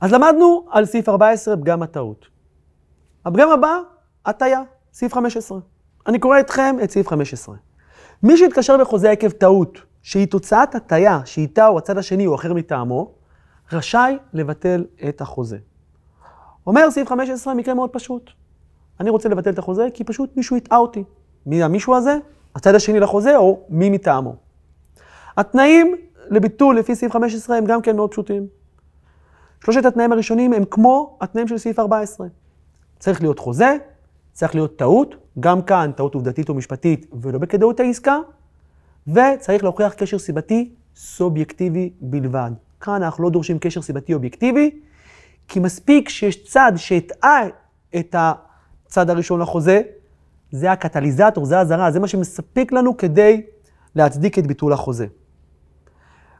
אז למדנו על סעיף 14, פגם הטעות. הפגם הבא, הטיה, סעיף 15. אני קורא אתכם את סעיף 15. מי שהתקשר בחוזה עקב טעות, שהיא תוצאת הטיה, שאיתה או הצד השני או אחר מטעמו, רשאי לבטל את החוזה. אומר סעיף 15, מקרה מאוד פשוט. אני רוצה לבטל את החוזה כי פשוט מישהו הטעה אותי. מי המישהו הזה? הצד השני לחוזה או מי מטעמו. התנאים לביטול לפי סעיף 15 הם גם כן מאוד פשוטים. שלושת התנאים הראשונים הם כמו התנאים של סעיף 14. צריך להיות חוזה, צריך להיות טעות, גם כאן טעות עובדתית או משפטית ולא בכדאות העסקה, וצריך להוכיח קשר סיבתי סובייקטיבי בלבד. כאן אנחנו לא דורשים קשר סיבתי אובייקטיבי, כי מספיק שיש צד שהטעה את הצד הראשון לחוזה, זה הקטליזטור, זה הזרה, זה מה שמספיק לנו כדי להצדיק את ביטול החוזה.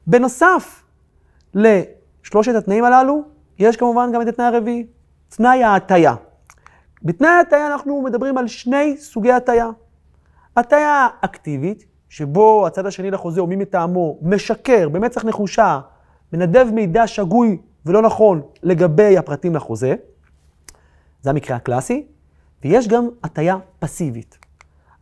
בנוסף לשלושת התנאים הללו, יש כמובן גם את התנאי הרביעי, תנאי ההטייה. בתנאי ההטייה אנחנו מדברים על שני סוגי הטייה. הטייה אקטיבית, שבו הצד השני לחוזה או מי מטעמו משקר במצח נחושה, מנדב מידע שגוי ולא נכון לגבי הפרטים לחוזה, זה המקרה הקלאסי, ויש גם הטייה פסיבית.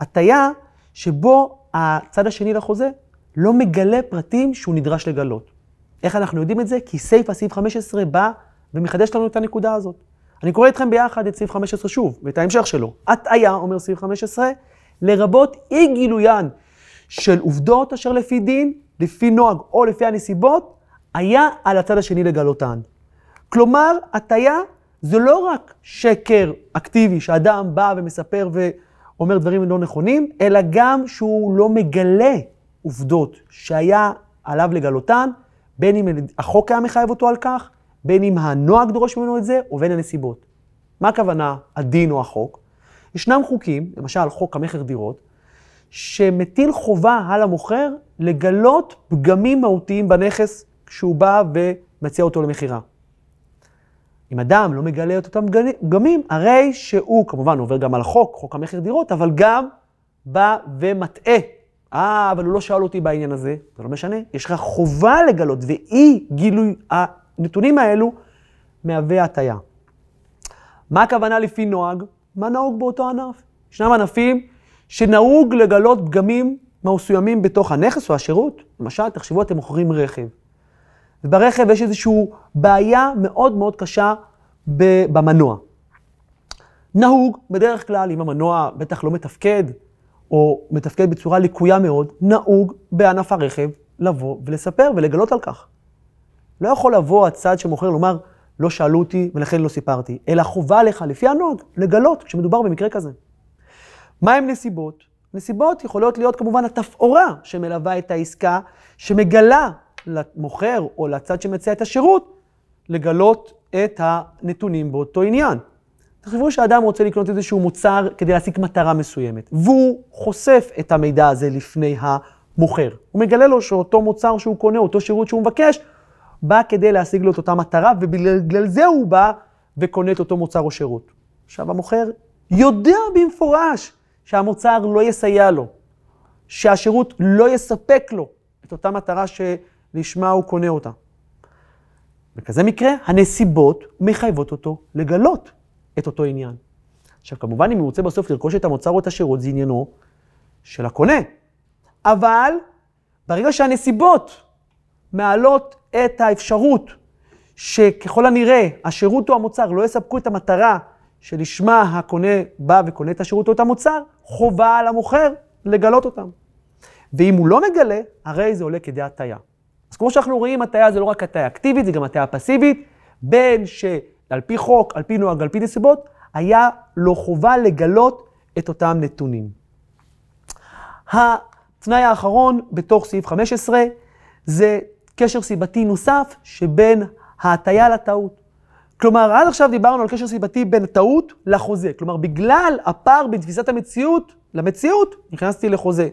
הטייה שבו הצד השני לחוזה לא מגלה פרטים שהוא נדרש לגלות. איך אנחנו יודעים את זה? כי סעיף הסעיף 15 בא ומחדש לנו את הנקודה הזאת. אני קורא איתכם ביחד את סעיף 15 שוב, ואת ההמשך שלו. הטעיה, אומר סעיף 15, לרבות אי גילוין של עובדות אשר לפי דין, לפי נוהג או לפי הנסיבות, היה על הצד השני לגלותן. כלומר, הטעיה זה לא רק שקר אקטיבי שאדם בא ומספר ואומר דברים לא נכונים, אלא גם שהוא לא מגלה עובדות שהיה עליו לגלותן, בין אם החוק היה מחייב אותו על כך, בין אם הנוהג דורש ממנו את זה, או בין הנסיבות. מה הכוונה הדין או החוק? ישנם חוקים, למשל חוק המכר דירות, שמטיל חובה על המוכר לגלות פגמים מהותיים בנכס כשהוא בא ומציע אותו למכירה. אם אדם לא מגלה את אותם פגמים, הרי שהוא כמובן עובר גם על החוק, חוק המכר דירות, אבל גם בא ומטעה. אה, אבל הוא לא שאל אותי בעניין הזה, זה לא משנה. יש לך חובה לגלות, ואי גילוי הנתונים האלו מהווה הטיה. מה הכוונה לפי נוהג? מה נהוג באותו ענף? ישנם ענפים שנהוג לגלות פגמים מסוימים בתוך הנכס או השירות. למשל, תחשבו, אתם מוכרים רכב. וברכב יש איזושהי בעיה מאוד מאוד קשה במנוע. נהוג, בדרך כלל, אם המנוע בטח לא מתפקד, או מתפקד בצורה לקויה מאוד, נהוג בענף הרכב לבוא ולספר ולגלות על כך. לא יכול לבוא הצד שמוכר לומר, לא שאלו אותי ולכן לא סיפרתי, אלא חובה עליך, לפי הנוהג, לגלות כשמדובר במקרה כזה. מהם נסיבות? נסיבות יכולות להיות כמובן התפאורה שמלווה את העסקה, שמגלה למוכר או לצד שמציע את השירות, לגלות את הנתונים באותו עניין. תחשבו שאדם רוצה לקנות איזשהו מוצר כדי להשיג מטרה מסוימת, והוא חושף את המידע הזה לפני המוכר. הוא מגלה לו שאותו מוצר שהוא קונה, אותו שירות שהוא מבקש, בא כדי להשיג לו את אותה מטרה, ובגלל זה הוא בא וקונה את אותו מוצר או שירות. עכשיו המוכר יודע במפורש שהמוצר לא יסייע לו, שהשירות לא יספק לו את אותה מטרה שלשמה הוא קונה אותה. בכזה מקרה, הנסיבות מחייבות אותו לגלות את אותו עניין. עכשיו, כמובן, אם הוא רוצה בסוף לרכוש את המוצר או את השירות, זה עניינו של הקונה. אבל ברגע שהנסיבות מעלות את האפשרות שככל הנראה השירות או המוצר לא יספקו את המטרה שלשמה הקונה בא וקונה את השירות או את המוצר, חובה על המוכר לגלות אותם. ואם הוא לא מגלה, הרי זה עולה כדי הטיה. אז כמו שאנחנו רואים, הטיה זה לא רק הטיה אקטיבית, זה גם הטיה פסיבית, בין שעל פי חוק, על פי נוהג, על פי נסיבות, היה לו חובה לגלות את אותם נתונים. התנאי האחרון בתוך סעיף 15 זה קשר סיבתי נוסף שבין ההטייה לטעות. כלומר, עד עכשיו דיברנו על קשר סיבתי בין טעות לחוזה. כלומר, בגלל הפער בין תפיסת המציאות למציאות, נכנסתי לחוזה.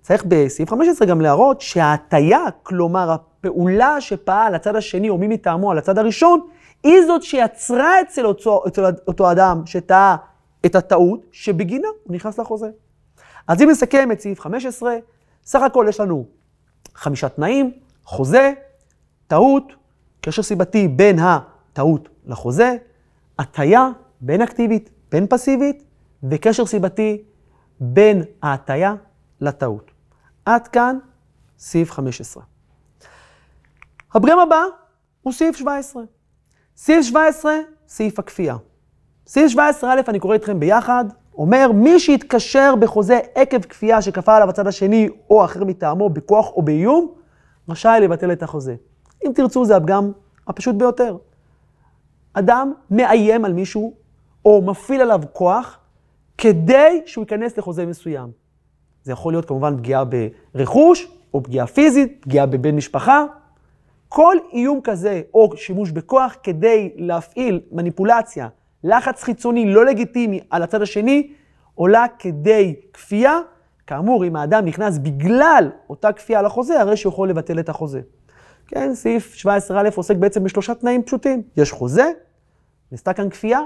צריך בסעיף 15 גם להראות שההטייה, כלומר הפעולה שפעל הצד השני או מי מטעמו על הצד הראשון, היא זאת שיצרה אצל אותו, אצל אותו אדם שטעה את הטעות, שבגינה הוא נכנס לחוזה. אז אם נסכם את סעיף 15, סך הכל יש לנו חמישה תנאים, חוזה, טעות, קשר סיבתי בין טעות לחוזה, הטיה בין אקטיבית, בין פסיבית, וקשר סיבתי בין ההטיה לטעות. עד כאן סעיף 15. הפגם הבא הוא סעיף 17. סעיף 17, סעיף הכפייה. סעיף 17א, אני קורא אתכם ביחד, אומר, מי שיתקשר בחוזה עקב כפייה שכפה עליו הצד השני או אחר מטעמו בכוח או באיום, רשאי לבטל את החוזה. אם תרצו, זה הפגם הפשוט ביותר. אדם מאיים על מישהו או מפעיל עליו כוח כדי שהוא ייכנס לחוזה מסוים. זה יכול להיות כמובן פגיעה ברכוש, או פגיעה פיזית, פגיעה בבן משפחה. כל איום כזה, או שימוש בכוח כדי להפעיל מניפולציה, לחץ חיצוני לא לגיטימי על הצד השני, עולה כדי כפייה. כאמור, אם האדם נכנס בגלל אותה כפייה על החוזה, הרי שהוא יכול לבטל את החוזה. כן, סעיף 17א עוסק בעצם בשלושה תנאים פשוטים. יש חוזה, נעשתה כאן כפייה,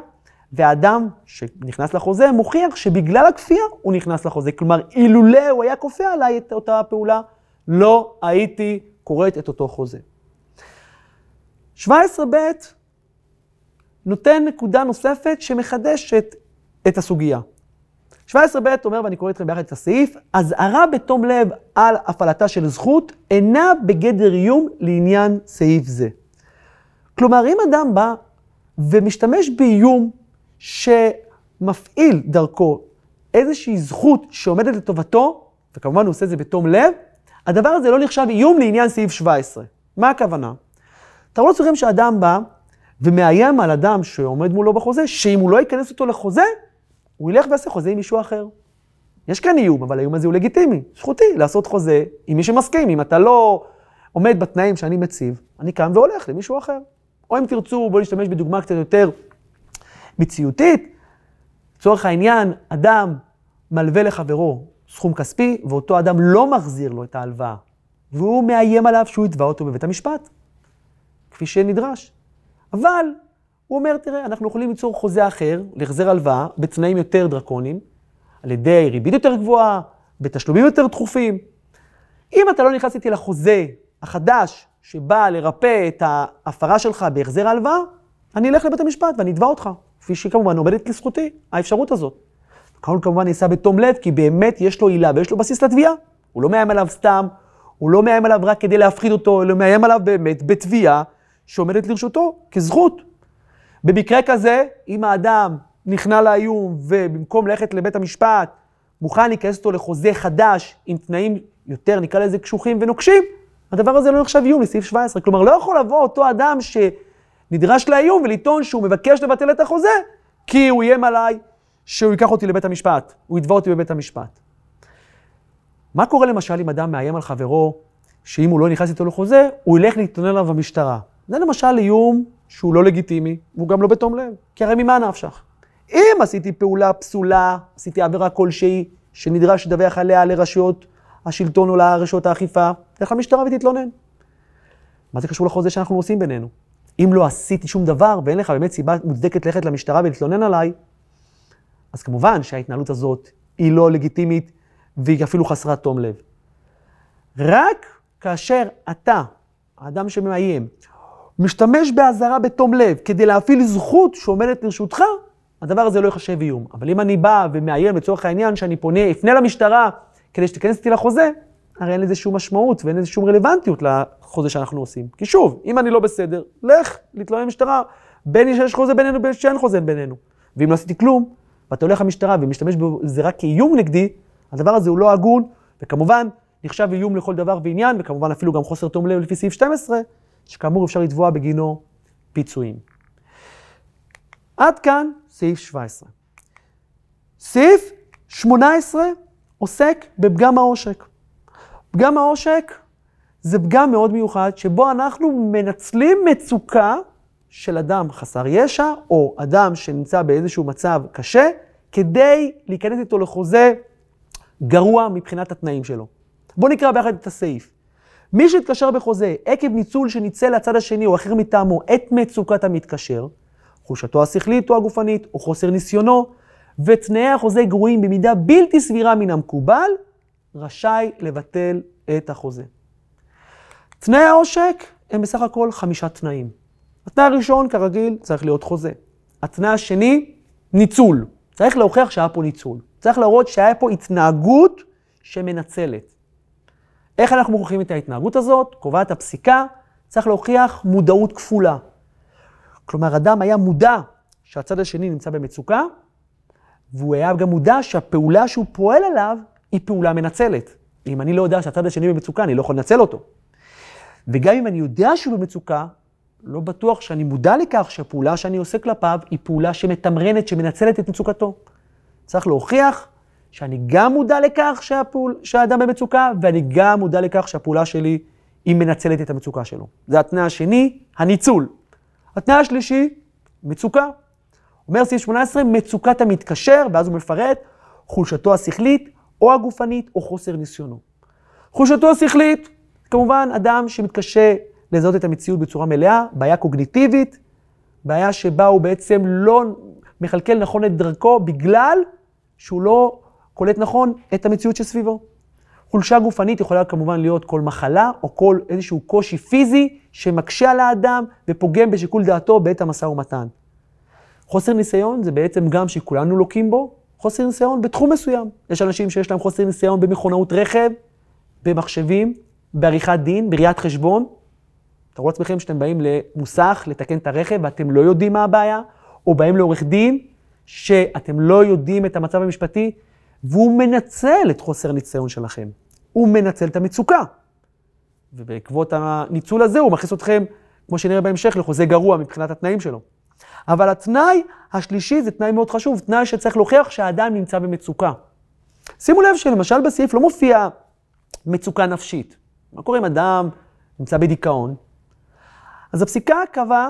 והאדם שנכנס לחוזה מוכיח שבגלל הכפייה הוא נכנס לחוזה. כלומר, אילולא הוא היה כופה עליי את אותה הפעולה, לא הייתי כורת את אותו חוזה. 17ב נותן נקודה נוספת שמחדשת את הסוגיה. 17ב אומר, ואני קורא אתכם ביחד את הסעיף, אזהרה בתום לב על הפעלתה של זכות אינה בגדר איום לעניין סעיף זה. כלומר, אם אדם בא ומשתמש באיום שמפעיל דרכו איזושהי זכות שעומדת לטובתו, וכמובן הוא עושה את זה בתום לב, הדבר הזה לא נחשב איום לעניין סעיף 17. מה הכוונה? תראו לעצמכם שאדם בא ומאיים על אדם שעומד מולו בחוזה, שאם הוא לא ייכנס אותו לחוזה, הוא ילך ויעשה חוזה עם מישהו אחר. יש כאן איום, אבל האיום הזה הוא לגיטימי. זכותי לעשות חוזה עם מי שמסכים. אם אתה לא עומד בתנאים שאני מציב, אני קם והולך למישהו אחר. או אם תרצו, בואו נשתמש בדוגמה קצת יותר מציאותית. לצורך העניין, אדם מלווה לחברו סכום כספי, ואותו אדם לא מחזיר לו את ההלוואה, והוא מאיים עליו שהוא יתבע אותו בבית המשפט, כפי שנדרש. אבל הוא אומר, תראה, אנחנו יכולים ליצור חוזה אחר, להחזר הלוואה, בתנאים יותר דרקוניים, על ידי ריבית יותר גבוהה, בתשלומים יותר דחופים. אם אתה לא נכנס איתי לחוזה החדש, שבא לרפא את ההפרה שלך בהחזר ההלוואה, אני אלך לבית המשפט ואני אתבע אותך. כפי שכמובן עומדת לזכותי, האפשרות הזאת. הכל כמובן נעשה בתום לב, כי באמת יש לו עילה ויש לו בסיס לתביעה. הוא לא מאיים עליו סתם, הוא לא מאיים עליו רק כדי להפחיד אותו, אלא מאיים עליו באמת בתביעה שעומדת לרשותו כזכות. במקרה כזה, אם האדם נכנע לאיום ובמקום ללכת לבית המשפט, מוכן להיכנס אותו לחוזה חדש עם תנאים יותר, נקרא לזה קשוחים ונוקשים, הדבר הזה לא נחשב איום לסעיף 17. כלומר, לא יכול לבוא אותו אדם שנדרש לאיום ולטעון שהוא מבקש לבטל את החוזה, כי הוא איים עליי שהוא ייקח אותי לבית המשפט, הוא יתבע אותי בבית המשפט. מה קורה למשל אם אדם מאיים על חברו, שאם הוא לא נכנס איתו לחוזה, הוא ילך להתלונן עליו במשטרה. זה למשל איום שהוא לא לגיטימי, והוא גם לא בתום לב, כי הרי ממה נפשך? אם עשיתי פעולה פסולה, עשיתי עבירה כלשהי, שנדרש לדווח עליה לרשויות השלטון או לרשויות האכיפה, תלך למשטרה ותתלונן. מה זה קשור לחוזה שאנחנו עושים בינינו? אם לא עשיתי שום דבר ואין לך באמת סיבה מוצדקת ללכת למשטרה ולהתלונן עליי, אז כמובן שההתנהלות הזאת היא לא לגיטימית והיא אפילו חסרת תום לב. רק כאשר אתה, האדם שמאיים, משתמש באזהרה בתום לב כדי להפעיל זכות שעומדת לרשותך, הדבר הזה לא ייחשב איום. אבל אם אני בא ומאיים לצורך העניין שאני פונה, אפנה למשטרה כדי שתיכנס איתי לחוזה, הרי אין לזה שום משמעות ואין לזה שום רלוונטיות לחוזה שאנחנו עושים. כי שוב, אם אני לא בסדר, לך להתלונן למשטרה, בין שיש חוזה בינינו בין שאין חוזה בינינו. ואם לא עשיתי כלום, ואתה הולך למשטרה ומשתמש בזה רק כאיום נגדי, הדבר הזה הוא לא הגון, וכמובן נחשב איום לכל דבר ועניין, וכמובן אפילו גם חוסר תום לב לפי סעיף 12, שכאמור אפשר לתבוע בגינו פיצויים. עד כאן סעיף 17. סעיף 18 עוסק בפגם העושק. פגם העושק זה פגם מאוד מיוחד, שבו אנחנו מנצלים מצוקה של אדם חסר ישע, או אדם שנמצא באיזשהו מצב קשה, כדי להיכנס איתו לחוזה גרוע מבחינת התנאים שלו. בואו נקרא ביחד את הסעיף. מי שהתקשר בחוזה עקב ניצול שניצל לצד השני או אחר מטעמו את מצוקת המתקשר, חולשתו השכלית או הגופנית, או חוסר ניסיונו, ותנאי החוזה גרועים במידה בלתי סבירה מן המקובל, רשאי לבטל את החוזה. תנאי העושק הם בסך הכל חמישה תנאים. התנאי הראשון, כרגיל, צריך להיות חוזה. התנאי השני, ניצול. צריך להוכיח שהיה פה ניצול. צריך להראות שהיה פה התנהגות שמנצלת. איך אנחנו מוכיחים את ההתנהגות הזאת? קובעת הפסיקה, צריך להוכיח מודעות כפולה. כלומר, אדם היה מודע שהצד השני נמצא במצוקה, והוא היה גם מודע שהפעולה שהוא פועל עליו היא פעולה מנצלת. אם אני לא יודע שהצד השני במצוקה, אני לא יכול לנצל אותו. וגם אם אני יודע שהוא במצוקה, לא בטוח שאני מודע לכך שהפעולה שאני עושה כלפיו היא פעולה שמתמרנת, שמנצלת את מצוקתו. צריך להוכיח שאני גם מודע לכך שהפעול, שהאדם במצוקה, ואני גם מודע לכך שהפעולה שלי היא מנצלת את המצוקה שלו. זה התנאי השני, הניצול. התנאי השלישי, מצוקה. אומר סעיף 18, מצוקת המתקשר, ואז הוא מפרט, חולשתו השכלית, או הגופנית, או חוסר ניסיונו. חולשתו השכלית, כמובן, אדם שמתקשה לזהות את המציאות בצורה מלאה, בעיה קוגניטיבית, בעיה שבה הוא בעצם לא מכלכל נכון את דרכו בגלל שהוא לא קולט נכון את המציאות שסביבו. חולשה גופנית יכולה כמובן להיות כל מחלה או כל איזשהו קושי פיזי שמקשה על האדם ופוגם בשיקול דעתו בעת המשא ומתן. חוסר ניסיון זה בעצם גם שכולנו לוקים בו, חוסר ניסיון בתחום מסוים. יש אנשים שיש להם חוסר ניסיון במכונאות רכב, במחשבים, בעריכת דין, בראיית חשבון. תראו לעצמכם שאתם באים למוסך לתקן את הרכב ואתם לא יודעים מה הבעיה, או באים לעורך דין שאתם לא יודעים את המצב המשפטי, והוא מנצל את חוסר הניסיון שלכם. הוא מנצל את המצוקה. ובעקבות הניצול הזה הוא מכניס אתכם, כמו שנראה בהמשך, לחוזה גרוע מבחינת התנאים שלו. אבל התנאי השלישי זה תנאי מאוד חשוב, תנאי שצריך להוכיח שהאדם נמצא במצוקה. שימו לב שלמשל בסעיף לא מופיע מצוקה נפשית. מה קורה אם אדם נמצא בדיכאון? אז הפסיקה קבעה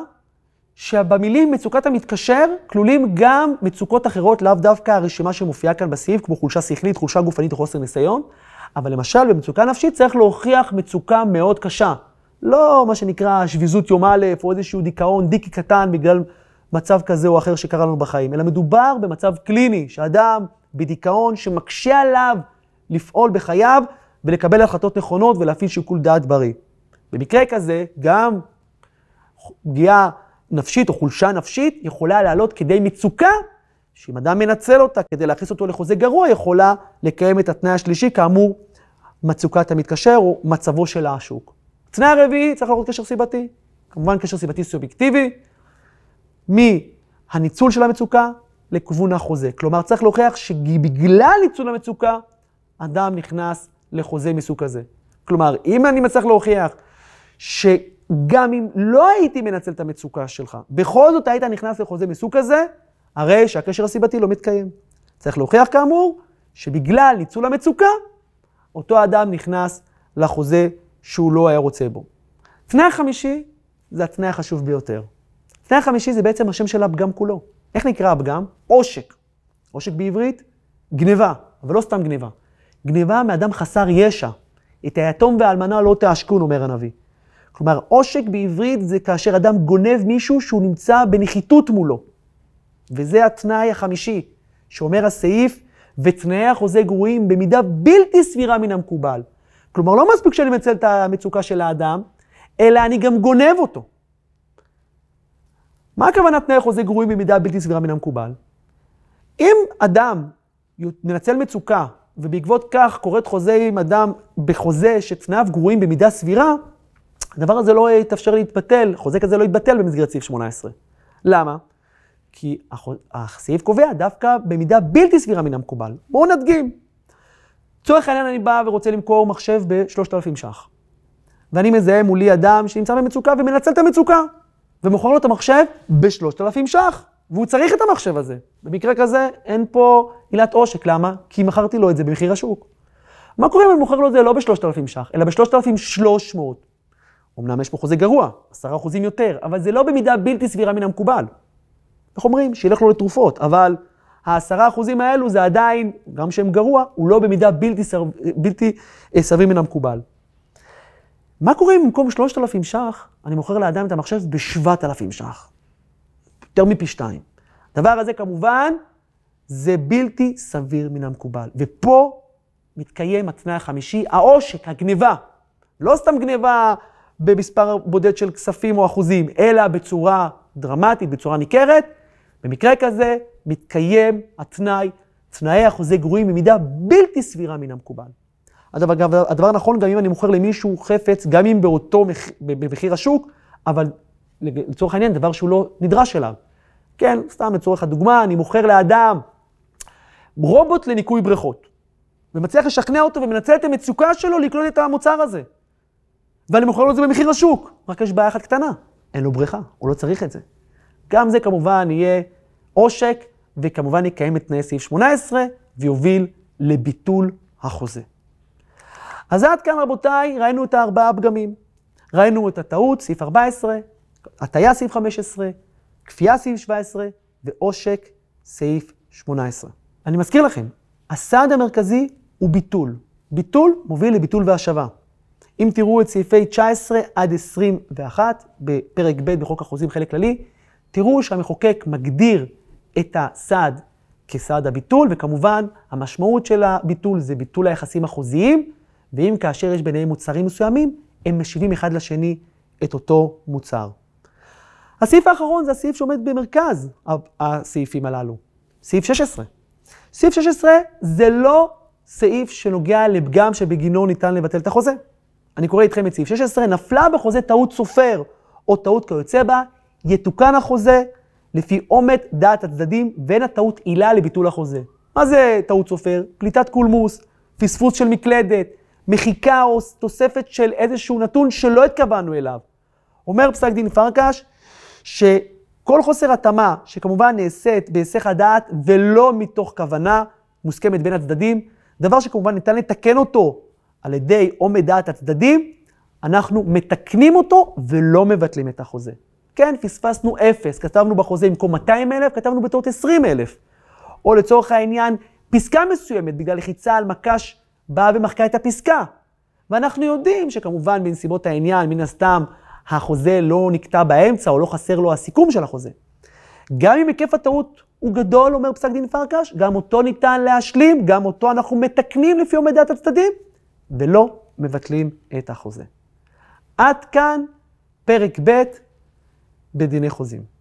שבמילים מצוקת המתקשר כלולים גם מצוקות אחרות, לאו דווקא הרשימה שמופיעה כאן בסעיף, כמו חולשה שכלית, חולשה גופנית או חוסר ניסיון, אבל למשל במצוקה נפשית צריך להוכיח מצוקה מאוד קשה. לא מה שנקרא שביזות יום א' או איזשהו דיכאון דיקי קטן בגלל מצב כזה או אחר שקרה לנו בחיים, אלא מדובר במצב קליני, שאדם בדיכאון שמקשה עליו לפעול בחייו ולקבל החלטות נכונות ולהפעיל שיקול דעת בריא. במקרה כזה, גם פגיעה נפשית או חולשה נפשית יכולה לעלות כדי מצוקה, שאם אדם מנצל אותה כדי להכניס אותו לחוזה גרוע, יכולה לקיים את התנאי השלישי, כאמור, מצוקת המתקשר או מצבו של השוק. התנאי הרביעי צריך לראות קשר סיבתי. כמובן קשר סיבתי סובייקטיבי, מהניצול של המצוקה לכיוון החוזה. כלומר, צריך להוכיח שבגלל ניצול המצוקה, אדם נכנס לחוזה מסוג כזה. כלומר, אם אני מצליח להוכיח שגם אם לא הייתי מנצל את המצוקה שלך, בכל זאת היית נכנס לחוזה מסוג כזה, הרי שהקשר הסיבתי לא מתקיים. צריך להוכיח כאמור, שבגלל ניצול המצוקה, אותו אדם נכנס לחוזה שהוא לא היה רוצה בו. תנאי החמישי זה התנאי החשוב ביותר. התנאי החמישי זה בעצם השם של הפגם כולו. איך נקרא הפגם? עושק. עושק בעברית, גניבה, אבל לא סתם גניבה. גניבה מאדם חסר ישע. את היתום והאלמנה לא תעשקון, אומר הנביא. כלומר, עושק בעברית זה כאשר אדם גונב מישהו שהוא נמצא בנחיתות מולו. וזה התנאי החמישי, שאומר הסעיף, ותנאי החוזה גרועים במידה בלתי סבירה מן המקובל. כלומר, לא מספיק שאני מצל את המצוקה של האדם, אלא אני גם גונב אותו. מה הכוונה תנאי חוזה גרועים במידה בלתי סבירה מן המקובל? אם אדם מנצל מצוקה, ובעקבות כך כורת חוזה עם אדם בחוזה שתנאיו גרועים במידה סבירה, הדבר הזה לא יתאפשר להתבטל, חוזה כזה לא יתבטל במסגרת סעיף 18. למה? כי הסעיף קובע דווקא במידה בלתי סבירה מן המקובל. בואו נדגים. לצורך העניין אני בא ורוצה למכור מחשב ב-3,000 ש"ח. ואני מזהה מולי אדם שנמצא במצוקה ומנצל את המצוקה. ומוכר לו את המחשב ב-3,000 ש"ח, והוא צריך את המחשב הזה. במקרה כזה אין פה עילת עושק, למה? כי מכרתי לו את זה במחיר השוק. מה קורה אם אני מוכר לו את זה לא ב-3,000 ש"ח, אלא ב-3,300? אמנם יש פה חוזה גרוע, 10% יותר, אבל זה לא במידה בלתי סבירה מן המקובל. איך אומרים? שילך לו לתרופות, אבל ה-10% האלו זה עדיין, גם שהם גרוע, הוא לא במידה בלתי, סר... בלתי אה, סביר מן המקובל. מה קורה אם במקום 3,000 ש"ח, אני מוכר לאדם את המחשב ב-7,000 ש"ח? יותר מפי שתיים. הדבר הזה כמובן, זה בלתי סביר מן המקובל. ופה מתקיים התנאי החמישי, העושק, הגניבה. לא סתם גניבה במספר בודד של כספים או אחוזים, אלא בצורה דרמטית, בצורה ניכרת, במקרה כזה מתקיים התנאי, תנאי החוזה גרועים במידה בלתי סבירה מן המקובל. הדבר, הדבר נכון גם אם אני מוכר למישהו חפץ, גם אם באותו, במחיר השוק, אבל לצורך העניין, דבר שהוא לא נדרש אליו. כן, סתם לצורך הדוגמה, אני מוכר לאדם רובוט לניקוי בריכות, ומצליח לשכנע אותו ומנצל את המצוקה שלו לקנות את המוצר הזה. ואני מוכר לו את זה במחיר השוק, רק יש בעיה אחת קטנה, אין לו בריכה, הוא לא צריך את זה. גם זה כמובן יהיה עושק, וכמובן יקיים את תנאי סעיף 18, ויוביל לביטול החוזה. אז עד כאן רבותיי, ראינו את הארבעה פגמים. ראינו את הטעות, סעיף 14, הטיה סעיף 15, כפייה סעיף 17, ועושק סעיף 18. אני מזכיר לכם, הסעד המרכזי הוא ביטול. ביטול מוביל לביטול והשבה. אם תראו את סעיפי 19 עד 21 בפרק ב' בחוק החוזים חלק כללי, תראו שהמחוקק מגדיר את הסעד כסעד הביטול, וכמובן המשמעות של הביטול זה ביטול היחסים החוזיים, ואם כאשר יש ביניהם מוצרים מסוימים, הם משיבים אחד לשני את אותו מוצר. הסעיף האחרון זה הסעיף שעומד במרכז הסעיפים הללו, סעיף 16. סעיף 16 זה לא סעיף שנוגע לפגם שבגינו ניתן לבטל את החוזה. אני קורא איתכם את סעיף 16, נפלה בחוזה טעות סופר או טעות כיוצא בה, יתוקן החוזה לפי עומד דעת הצדדים ואין הטעות עילה לביטול החוזה. מה זה טעות סופר? פליטת קולמוס, פספוס של מקלדת, מחיקה או תוספת של איזשהו נתון שלא התכוונו אליו. אומר פסק דין פרקש, שכל חוסר התאמה, שכמובן נעשית בהיסח הדעת ולא מתוך כוונה מוסכמת בין הצדדים, דבר שכמובן ניתן לתקן אותו על ידי עומד דעת הצדדים, אנחנו מתקנים אותו ולא מבטלים את החוזה. כן, פספסנו אפס, כתבנו בחוזה במקום 200 אלף, כתבנו בטעות 20 אלף. או לצורך העניין, פסקה מסוימת, בגלל לחיצה על מקש, באה ומחקה את הפסקה. ואנחנו יודעים שכמובן בנסיבות העניין, מן הסתם, החוזה לא נקטע באמצע, או לא חסר לו הסיכום של החוזה. גם אם היקף הטעות הוא גדול, אומר פסק דין פרקש, גם אותו ניתן להשלים, גם אותו אנחנו מתקנים לפי עומד דעת הצדדים, ולא מבטלים את החוזה. עד כאן פרק ב' בדיני חוזים.